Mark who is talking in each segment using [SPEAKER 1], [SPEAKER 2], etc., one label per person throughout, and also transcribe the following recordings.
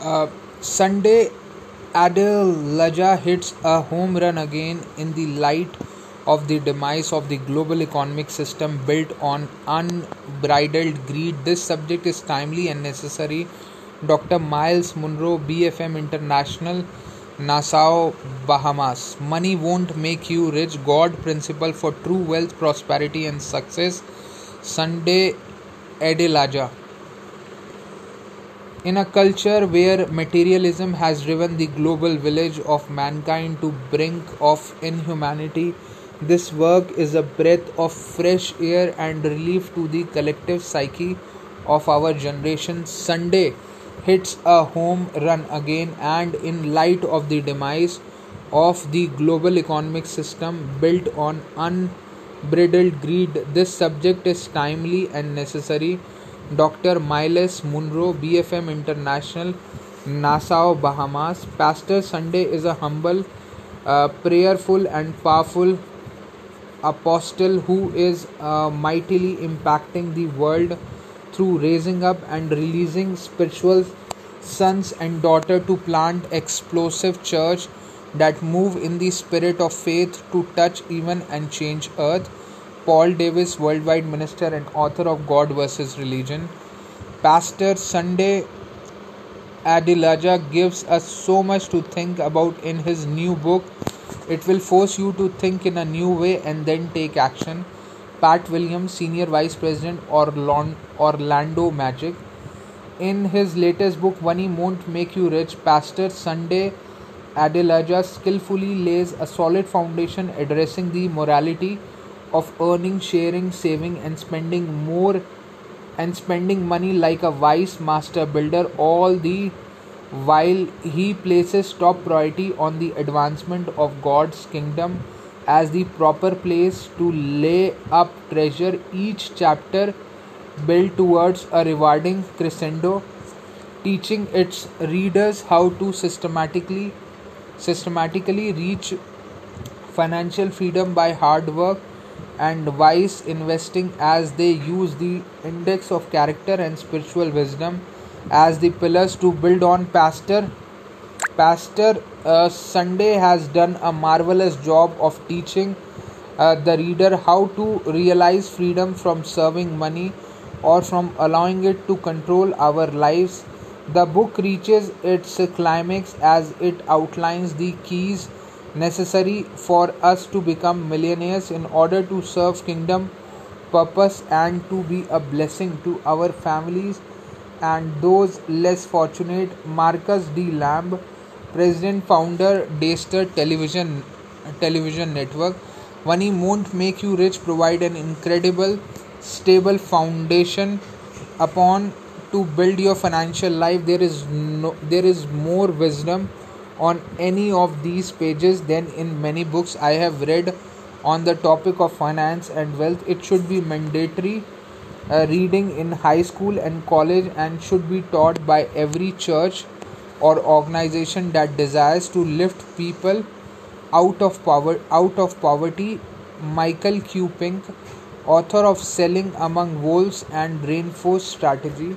[SPEAKER 1] Uh, Sunday, Adelaja hits a home run again in the light of the demise of the global economic system built on unbridled greed. This subject is timely and necessary. Dr. Myles Munroe, BFM International, Nassau, Bahamas. Money won't make you rich. God principle for true wealth, prosperity, and success. Sunday, Adelaja. In a culture where materialism has driven the global village of mankind to brink of inhumanity, this work is a breath of fresh air and relief to the collective psyche of our generation. Sunday hits a home run again, and in light of the demise of the global economic system built on unbridled greed, this subject is timely and necessary Dr. Myles Munroe, BFM International, Nassau, Bahamas. Pastor Sunday is a humble, uh, prayerful, and powerful apostle who is uh, mightily impacting the world through raising up and releasing spiritual sons and daughters to plant explosive church that move in the spirit of faith to touch even and change earth Paul Davis, worldwide minister and author of God versus Religion. Pastor Sunday Adelaja gives us so much to think about in his new book. It will force you to think in a new way and then take action. Pat Williams, Senior Vice President, Orlando Magic. In his latest book, Money Won't Make You Rich, Pastor Sunday Adelaja skillfully lays a solid foundation addressing the morality of earning, sharing, saving, and spending more and spending money like a wise master builder, all the while he places top priority on the advancement of God's kingdom as the proper place to lay up treasure. Each chapter built towards a rewarding crescendo, teaching its readers how to systematically systematically reach financial freedom by hard work and wise investing as they use the index of character and spiritual wisdom as the pillars to build on. Pastor pastor uh, sunday has done a marvelous job of teaching uh, the reader how to realize freedom from serving money or from allowing it to control our lives. The book reaches its climax as it outlines the keys necessary for us to become millionaires in order to serve kingdom purpose and to be a blessing to our families and those less fortunate. Marcus d. Lamb president founder daystar television television network. Money won't make you rich provide an incredible stable foundation upon to build your financial life. There is no there is more wisdom on any of these pages than in many books I have read on the topic of finance and wealth. It should be mandatory uh, reading in high school and college and should be taught by every church or organization that desires to lift people out of power out of poverty. Michael Q. Pink, author of Selling Among Wolves and Reinforced Strategy.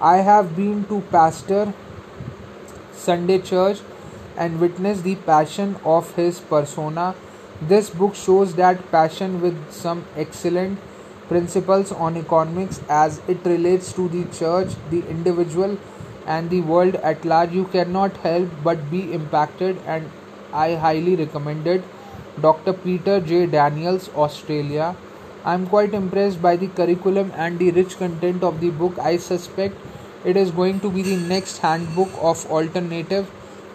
[SPEAKER 1] I have been to Pastor Sunday Church and witness the passion of his persona. This book shows that passion with some excellent principles on economics as it relates to the church, the individual, and the world at large. You cannot help but be impacted, and I highly recommend it. Dr. Peter J. Daniels, Australia. I'm quite impressed by the curriculum and the rich content of the book. I suspect it is going to be the next handbook of alternative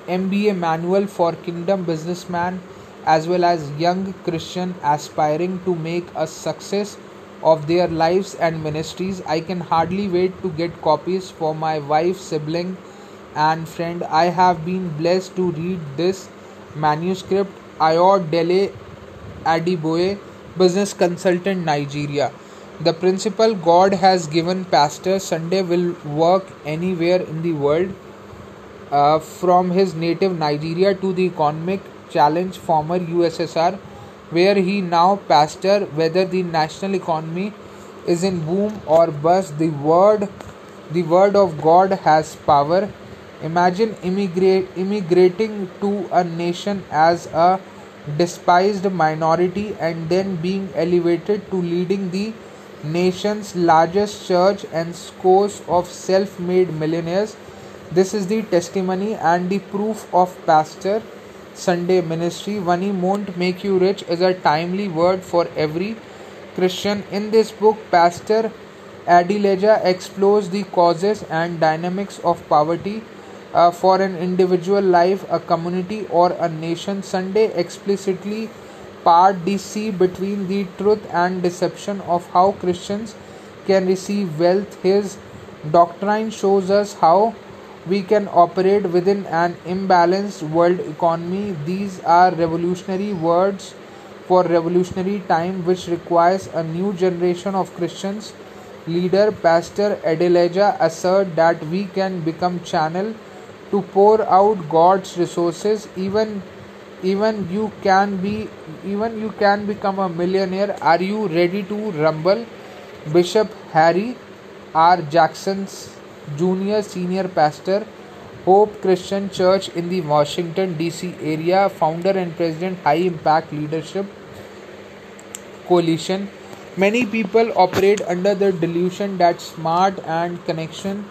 [SPEAKER 1] MBA manual for kingdom businessman as well as young Christian aspiring to make a success of their lives and ministries. I can hardly wait to get copies for my wife, sibling, and friend. I have been blessed to read this manuscript. Ayo Dele Adiboye, business consultant, Nigeria. The principle God has given Pastor Sunday will work anywhere in the world uh, from his native Nigeria to the economic challenge former USSR, where he now pastor. Whether the national economy is in boom or bust, the word, the word of God has power. Imagine immigrate, immigrating to a nation as a despised minority and then being elevated to leading the nation's largest church and scores of self made millionaires. This is the testimony and the proof of Pastor Sunday ministry. Money won't make you rich is a timely word for every Christian. In this book, Pastor Adelaja explores the causes and dynamics of poverty uh, for an individual life, a community, or a nation. Sunday explicitly part the sea between the truth and deception of how Christians can receive wealth. His doctrine shows us how we can operate within an imbalanced world economy. These are revolutionary words for revolutionary time, which requires a new generation of Christians. Leader Pastor Adelaja assert that we can become channel to pour out God's resources. Even even you can be even you can become a millionaire. Are you ready to rumble? Bishop Harry R. Jackson's Junior Senior Pastor, Hope Christian Church in the Washington DC area, founder and president, High Impact Leadership Coalition. Many people operate under the delusion that smart and connection,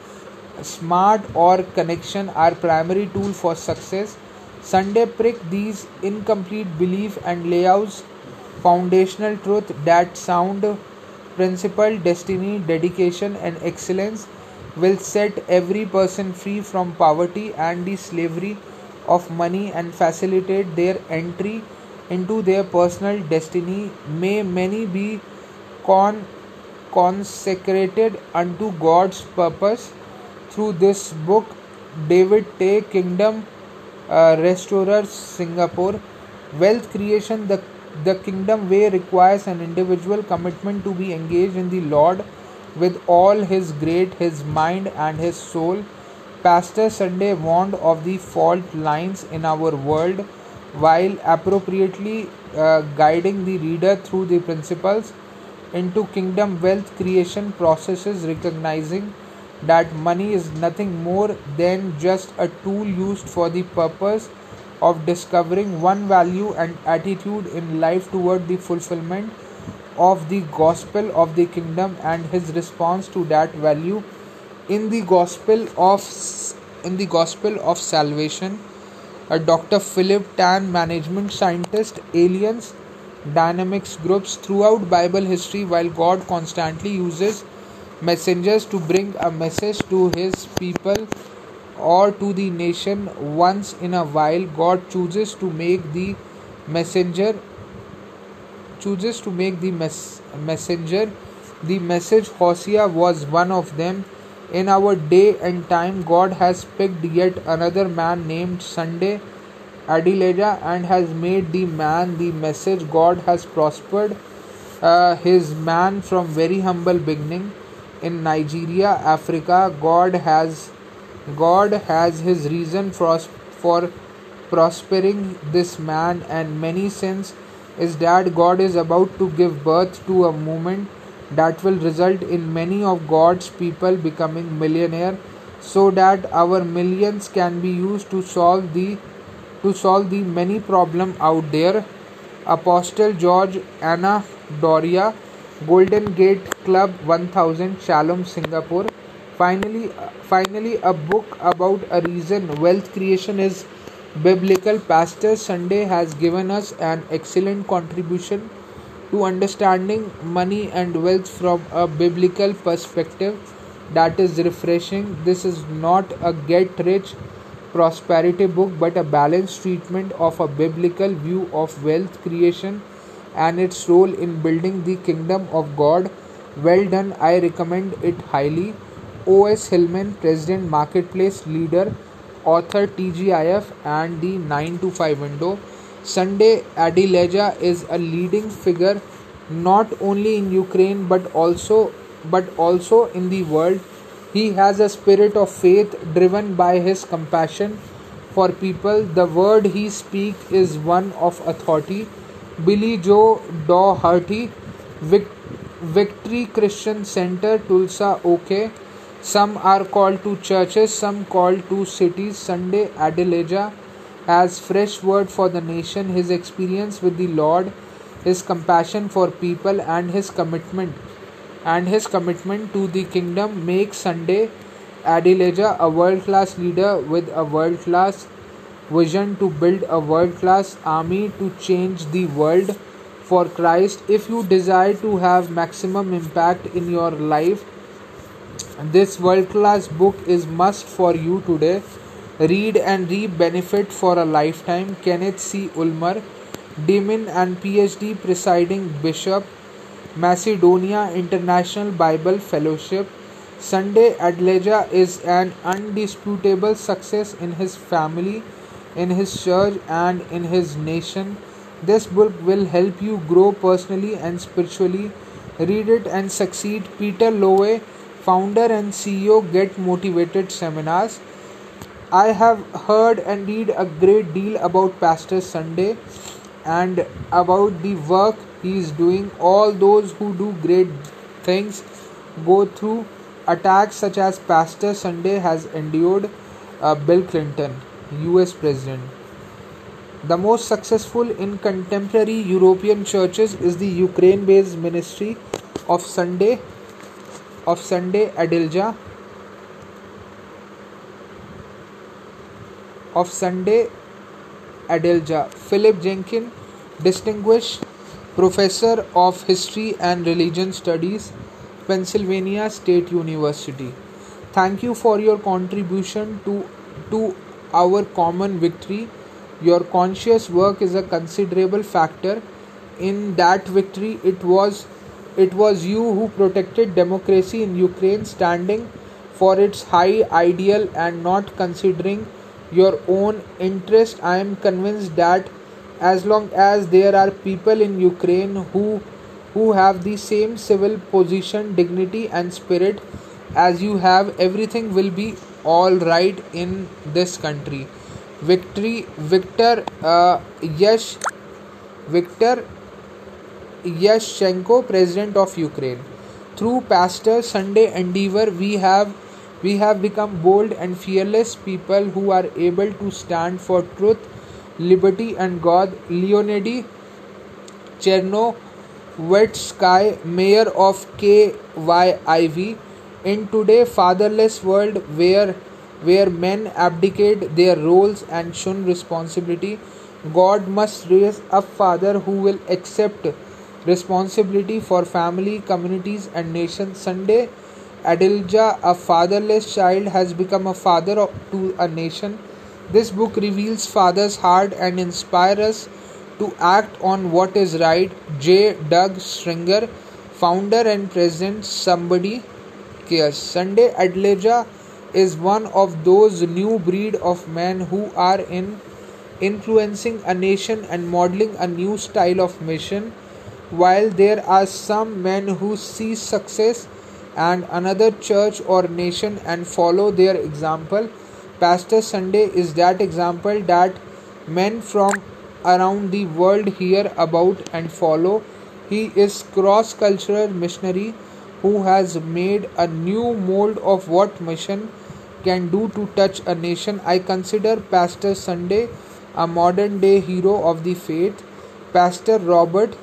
[SPEAKER 1] smart or connection are primary tool for success. Sunday prick these incomplete belief and layouts foundational truth that sound principle, destiny, dedication, and excellence will set every person free from poverty and the slavery of money and facilitate their entry into their personal destiny. May many be con- consecrated unto God's purpose through this book. David Tay, Kingdom uh, Restorer, Singapore. Wealth creation, the, the kingdom way requires an individual commitment to be engaged in the Lord with all his great, his mind, and his soul. Pastor Sunday warned of the fault lines in our world while appropriately uh, guiding the reader through the principles into kingdom wealth creation processes, recognizing that money is nothing more than just a tool used for the purpose of discovering one value and attitude in life toward the fulfillment of the gospel of the kingdom and his response to that value in the gospel of in the gospel of salvation. A dr philip tan management scientist aliens dynamics groups throughout bible history while god constantly uses messengers to bring a message to his people or to the nation once in a while god chooses to make the messenger chooses to make the mes- messenger the message Hosea was one of them. In our day and time, God has picked yet another man named Sunday Adelaja and has made the man the message. God has prospered uh, his man from very humble beginning in Nigeria, Africa. God has God has his reason for, for prospering this man and many sins is that God is about to give birth to a movement that will result in many of God's people becoming millionaire so that our millions can be used to solve the to solve the many problem out there. Apostle george anna doria golden gate club 1000 shalom singapore. Finally uh, finally a book about a reason wealth creation is biblical pastor sunday has given us an excellent contribution to understanding money and wealth from a biblical perspective that is refreshing. This is not a get rich prosperity book but a balanced treatment of a biblical view of wealth creation and its role in building the kingdom of god. Well done. I recommend it highly. Os hillman president marketplace leader author TGIF and the 9 to 5 window. Sunday Adelaja is a leading figure not only in Ukraine but also but also in the world. He has a spirit of faith driven by his compassion for people. The word he speaks is one of authority. Billy Joe Daugherty, Vic- Victory Christian Center, Tulsa, OK. Some are called to churches, some called to cities. Sunday Adelaja has fresh word for the nation, his experience with the Lord, his compassion for people and his commitment and his commitment to the kingdom make Sunday Adelaja a world class leader with a world class vision to build a world class army to change the world for Christ. If you desire to have maximum impact in your life, this world class book is must for you today. Read and reap benefit for a lifetime. Kenneth C. Ulmer, Dean and PhD presiding bishop, Macedonia International Bible Fellowship. Sunday Adelaja is an undisputable success in his family, in his church, and in his nation. This book will help you grow personally and spiritually. Read it and succeed. Peter Lowe, founder and CEO, Get Motivated Seminars. I have heard and read a great deal about Pastor Sunday and about the work he is doing. All those who do great things go through attacks such as Pastor Sunday has endured uh, Bill Clinton, US President. The most successful in contemporary European churches is the Ukraine based ministry of Sunday of Sunday Adilja of Sunday Adilja. Philip Jenkins, distinguished professor of history and religion studies Pennsylvania State University. Thank you for your contribution to, to our common victory. Your conscious work is a considerable factor in that victory. It was it was you who protected democracy in Ukraine, standing for its high ideal and not considering your own interest. I am convinced that as long as there are people in Ukraine who who have the same civil position, dignity, and spirit as you have, everything will be all right in this country. Victory, Victor uh, Yash, Victor Yushchenko, President of Ukraine. Through Pastor Sunday endeavor, we have we have become bold and fearless people who are able to stand for truth, liberty, and God. Leonid Cherno Sky, mayor of KYIV, in today fatherless world where where men abdicate their roles and shun responsibility, God must raise up father who will accept responsibility for family, communities, and nation. Sunday, Adilja, a fatherless child, has become a father to a nation. This book reveals father's heart and inspires us to act on what is right. J. Doug Stringer, founder and president, Somebody Cares. Sunday Adelaja is one of those new breed of men who are in influencing a nation and modeling a new style of mission. While there are some men who see success and another church or nation and follow their example, Pastor Sunday is that example that men from around the world hear about and follow. He is cross cultural missionary who has made a new mold of what mission can do to touch a nation. I consider Pastor Sunday a modern day hero of the faith. Pastor Robert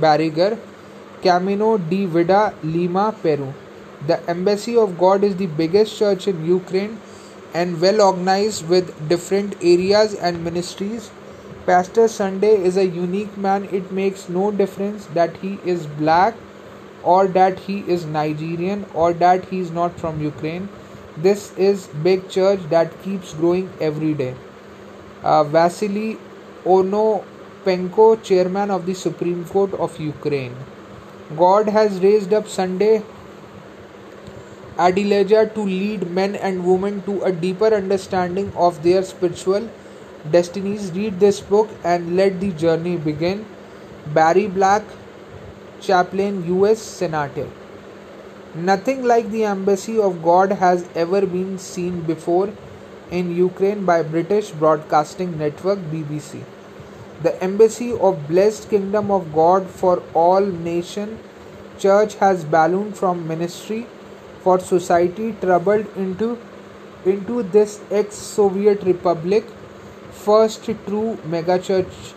[SPEAKER 1] Barriger, Camino de Vida, Lima, Peru. The Embassy of God is the biggest church in Ukraine and well organized with different areas and ministries Pastor Sunday is a unique man. It makes no difference that he is black or that he is Nigerian or that he is not from Ukraine. This is big church that keeps growing every day. Uh, Vasily Onopenko, chairman of the Supreme Court of Ukraine. God has raised up Sunday Adelaja to lead men and women to a deeper understanding of their spiritual destinies. Read this book and let the journey begin. Barry Black, Chaplain, U.S. Senator. Nothing like the embassy of God has ever been seen before in Ukraine by British Broadcasting Network BBC. The embassy of blessed kingdom of God for all nation church has ballooned from ministry for society troubled into into this ex-Soviet republic. First true megachurch,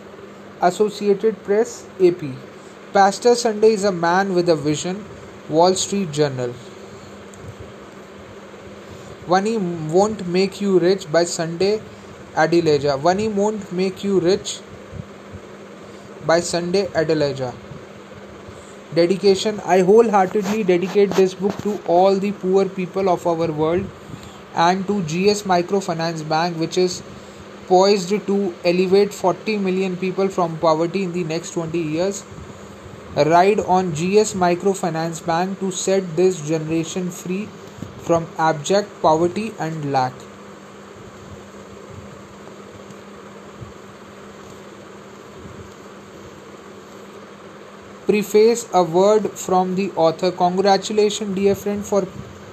[SPEAKER 1] Associated Press, AP. Pastor Sunday is a man with a vision. Wall Street Journal. Money won't make you rich by Sunday, Adelaja. Money won't make you rich by Sunday, Adelaja. Dedication I wholeheartedly dedicate this book to all the poor people of our world and to GS Microfinance Bank, which is poised to elevate 40 million people from poverty in the next 20 years. Ride on GS Microfinance Bank to set this generation free from abject poverty and lack. Preface A word from the author. Congratulations, dear friend, for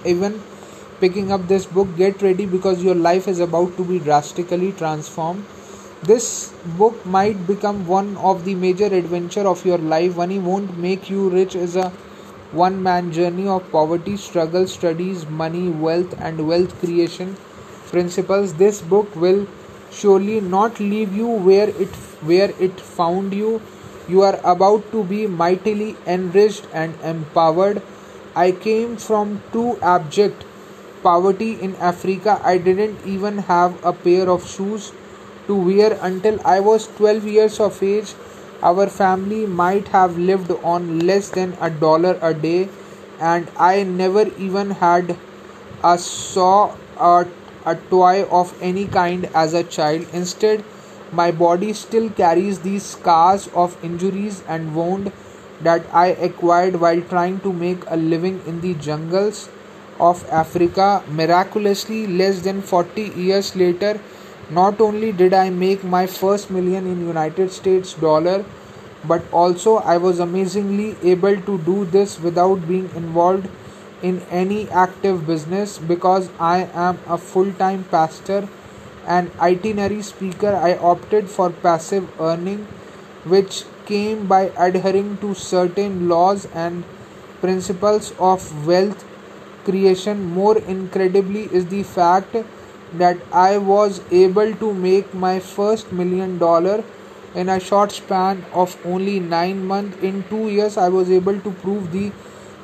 [SPEAKER 1] even picking up this book. Get ready because your life is about to be drastically transformed. This book might become one of the major adventure of your life. Money won't make you rich is a one man journey of poverty, struggle, studies, money, wealth, and wealth creation principles. This book will surely not leave you where it where it found you. You are about to be mightily enriched and empowered. I came from too abject poverty in Africa. I didn't even have a pair of shoes to wear until I was 12 years of age. Our family might have lived on less than a dollar a day, and I never even had a saw or a toy of any kind as a child. Instead, my body still carries these scars of injuries and wound that I acquired while trying to make a living in the jungles of Africa. Miraculously, less than 40 years later, not only did I make my first million in United States dollar, but also I was amazingly able to do this without being involved in any active business because I am a full-time pastor and itinerary speaker. I opted for passive earning which came by adhering to certain laws and principles of wealth creation. More incredibly is the fact that I was able to make my first million dollar in a short span of only 9 months. In 2 years, I was able to prove the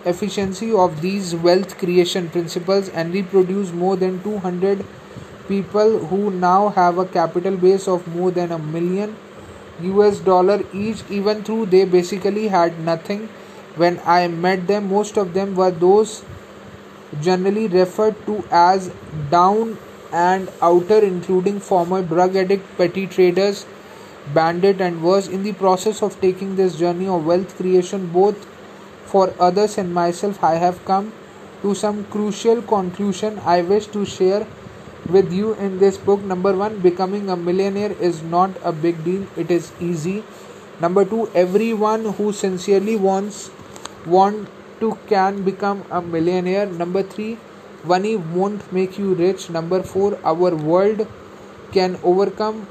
[SPEAKER 1] efficiency of these wealth creation principles and reproduce more than 200 people who now have a capital base of more than a million US dollar each even though they basically had nothing. When I met them most of them were those generally referred to as down and outer including former drug addict petty traders bandit and was in the process of taking this journey of wealth creation both for others and myself i have come to some crucial conclusion i wish to share with you in this book. Number 1 becoming a millionaire is not a big deal. It is easy. Number 2 everyone who sincerely wants want to can become a millionaire. Number 3 money won't make you rich. Number 4 our world can overcome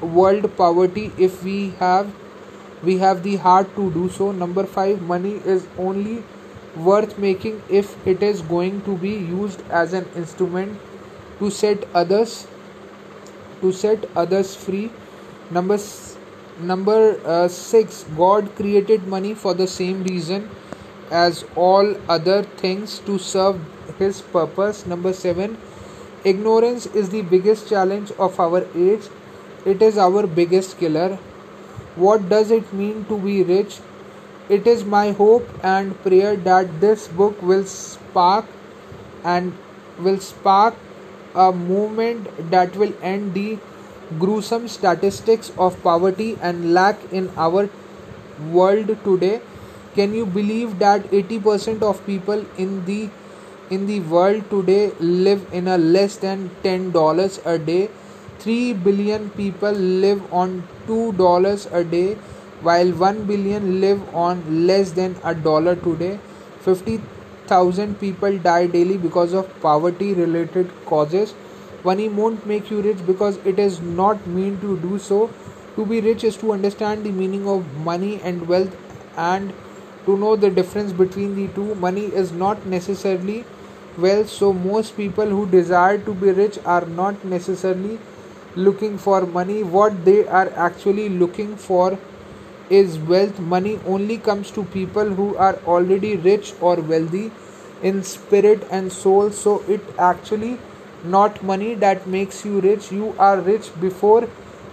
[SPEAKER 1] world poverty if we have we have the heart to do so. Number 5 money is only worth making if it is going to be used as an instrument to set others to set others free number number uh, 6 god created money for the same reason as all other things to serve his purpose. Number seven, ignorance is the biggest challenge of our age. It is our biggest killer. What does it mean to be rich? It is my hope and prayer that this book will spark and will spark a movement that will end the gruesome statistics of poverty and lack in our world today. Can you believe that 80% of people in the in the world today live in a less than $10 a day? 3 billion people live on $2 a day while 1 billion live on less than a dollar today 50000 people die daily because of poverty related causes. Money won't make you rich because it is not mean to do so. To be rich is to understand the meaning of money and wealth and to know the difference between the two. Money is not necessarily wealth so most people who desire to be rich are not necessarily looking for money. What they are actually looking for is wealth. Money only comes to people who are already rich or wealthy in spirit and soul. So it actually not money that makes you rich. You are rich before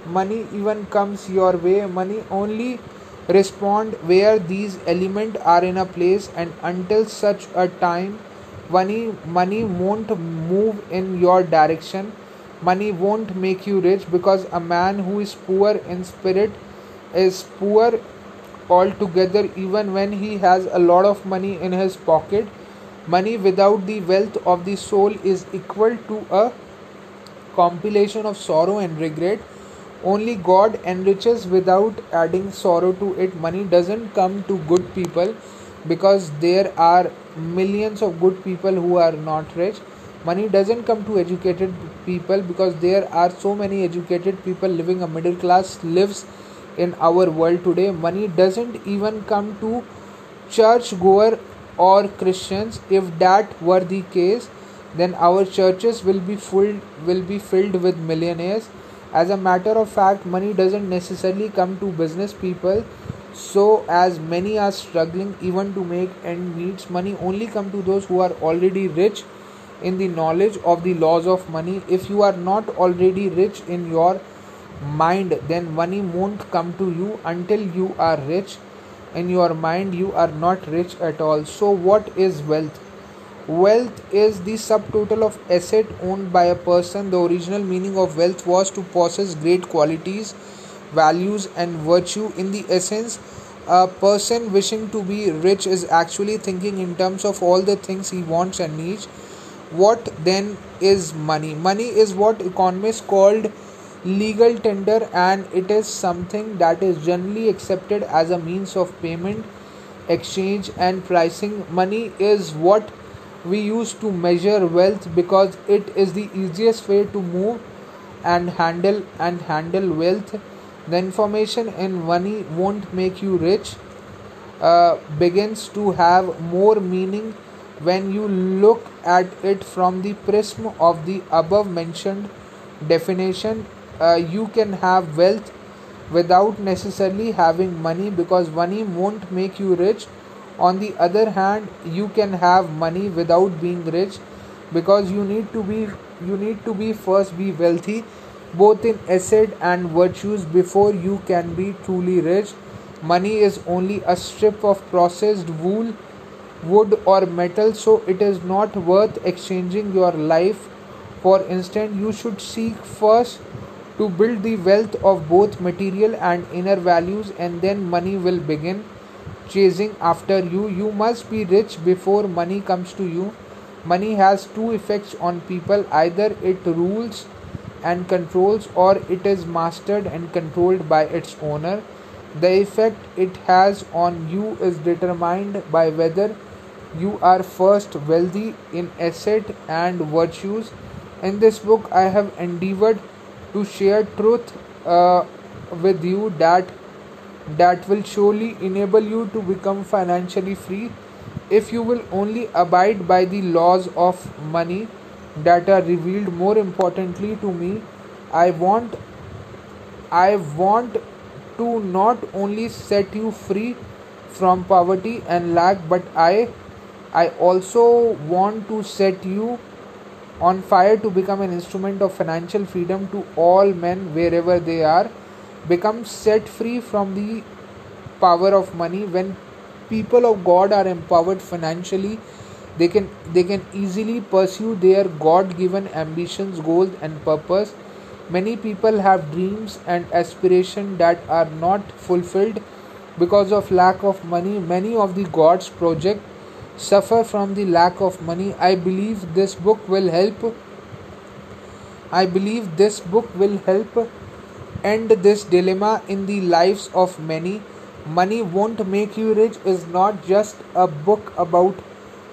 [SPEAKER 1] money even comes your way. Money only respond where these elements are in a place. And until such a time money money won't move in your direction. Money won't make you rich because a man who is poor in spirit is poor altogether even when he has a lot of money in his pocket. Money without the wealth of the soul is equal to a compilation of sorrow and regret. Only god enriches without adding sorrow to it. Money doesn't come to good people because there are millions of good people who are not rich. Money doesn't come to educated people because there are so many educated people living a middle class lives in our world today. Money doesn't even come to church goer or christians. If that were the case then our churches will be full will be filled with millionaires. As a matter of fact money doesn't necessarily come to business people. So as many are struggling even to make end meets money only come to those who are already rich in the knowledge of the laws of money. If you are not already rich in your mind then money won't come to you until you are rich. In your mind you are not rich at all. So what is wealth? Wealth is the subtotal of asset owned by a person. The original meaning of wealth was to possess great qualities values and virtue. In the essence a person wishing to be rich is actually thinking in terms of all the things he wants and needs. What then is money? Money is what economists called legal tender and it is something that is generally accepted as a means of payment exchange and pricing. Money is what we use to measure wealth because it is the easiest way to move and handle and handle wealth. The information in money won't make you rich uh, begins to have more meaning when you look at it from the prism of the above mentioned definition uh, you can have wealth without necessarily having money because money won't make you rich on the other hand you can have money without being rich because you need to be you need to be first be wealthy both in asset and virtues before you can be truly rich. Money is only a strip of processed wool, wood, or metal, so it is not worth exchanging your life. For instance, you should seek first to build the wealth of both material and inner values, and then money will begin chasing after you. You must be rich before money comes to you. Money has two effects on people either it rules and controls or it is mastered and controlled by its owner. The effect it has on you is determined by whether you are first wealthy in asset and virtues. In this book, I have endeavored to share truth uh, with you that that will surely enable you to become financially free if you will only abide by the laws of money that are revealed. More importantly to me i want i want to not only set you free from poverty and lack but i i also want to set you on fire to become an instrument of financial freedom to all men wherever they are become set free from the power of money. When people of god are empowered financially they can they can easily pursue their god given ambitions goals and purpose. Many people have dreams and aspirations that are not fulfilled because of lack of money. Many of the god's project suffer from the lack of money i believe this book will help i believe this book will help end this dilemma in the lives of many money won't make you rich is not just a book about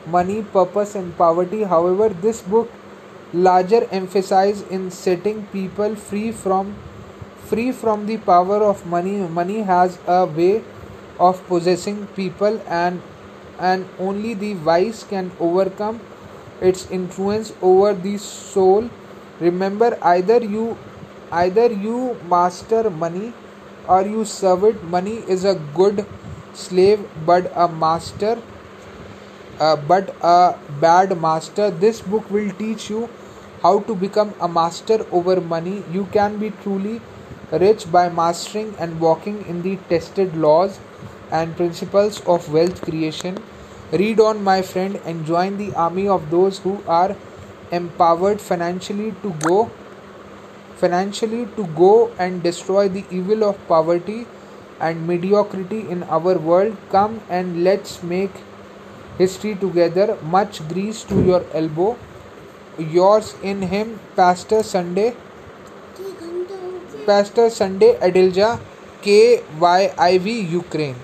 [SPEAKER 1] money, purpose, and poverty. However, this book larger emphasis in setting people free from free from the power of money. Money has a way of possessing people and and only the wise can overcome its influence over the soul. Remember, either you either you master money or you serve it. Money is a good slave, but a master, uh, but a bad master. This book will teach you how to become a master over money. You can be truly rich by mastering and walking in the tested laws and principles of wealth creation. Read on, my friend, and join the army of those who are empowered financially to go financially to go and destroy the evil of poverty and mediocrity in our world. Come and let's make history together. Much grease to your elbow. Yours in him, Pastor Sunday. Pastor Sunday Adilja, KYIV, Ukraine.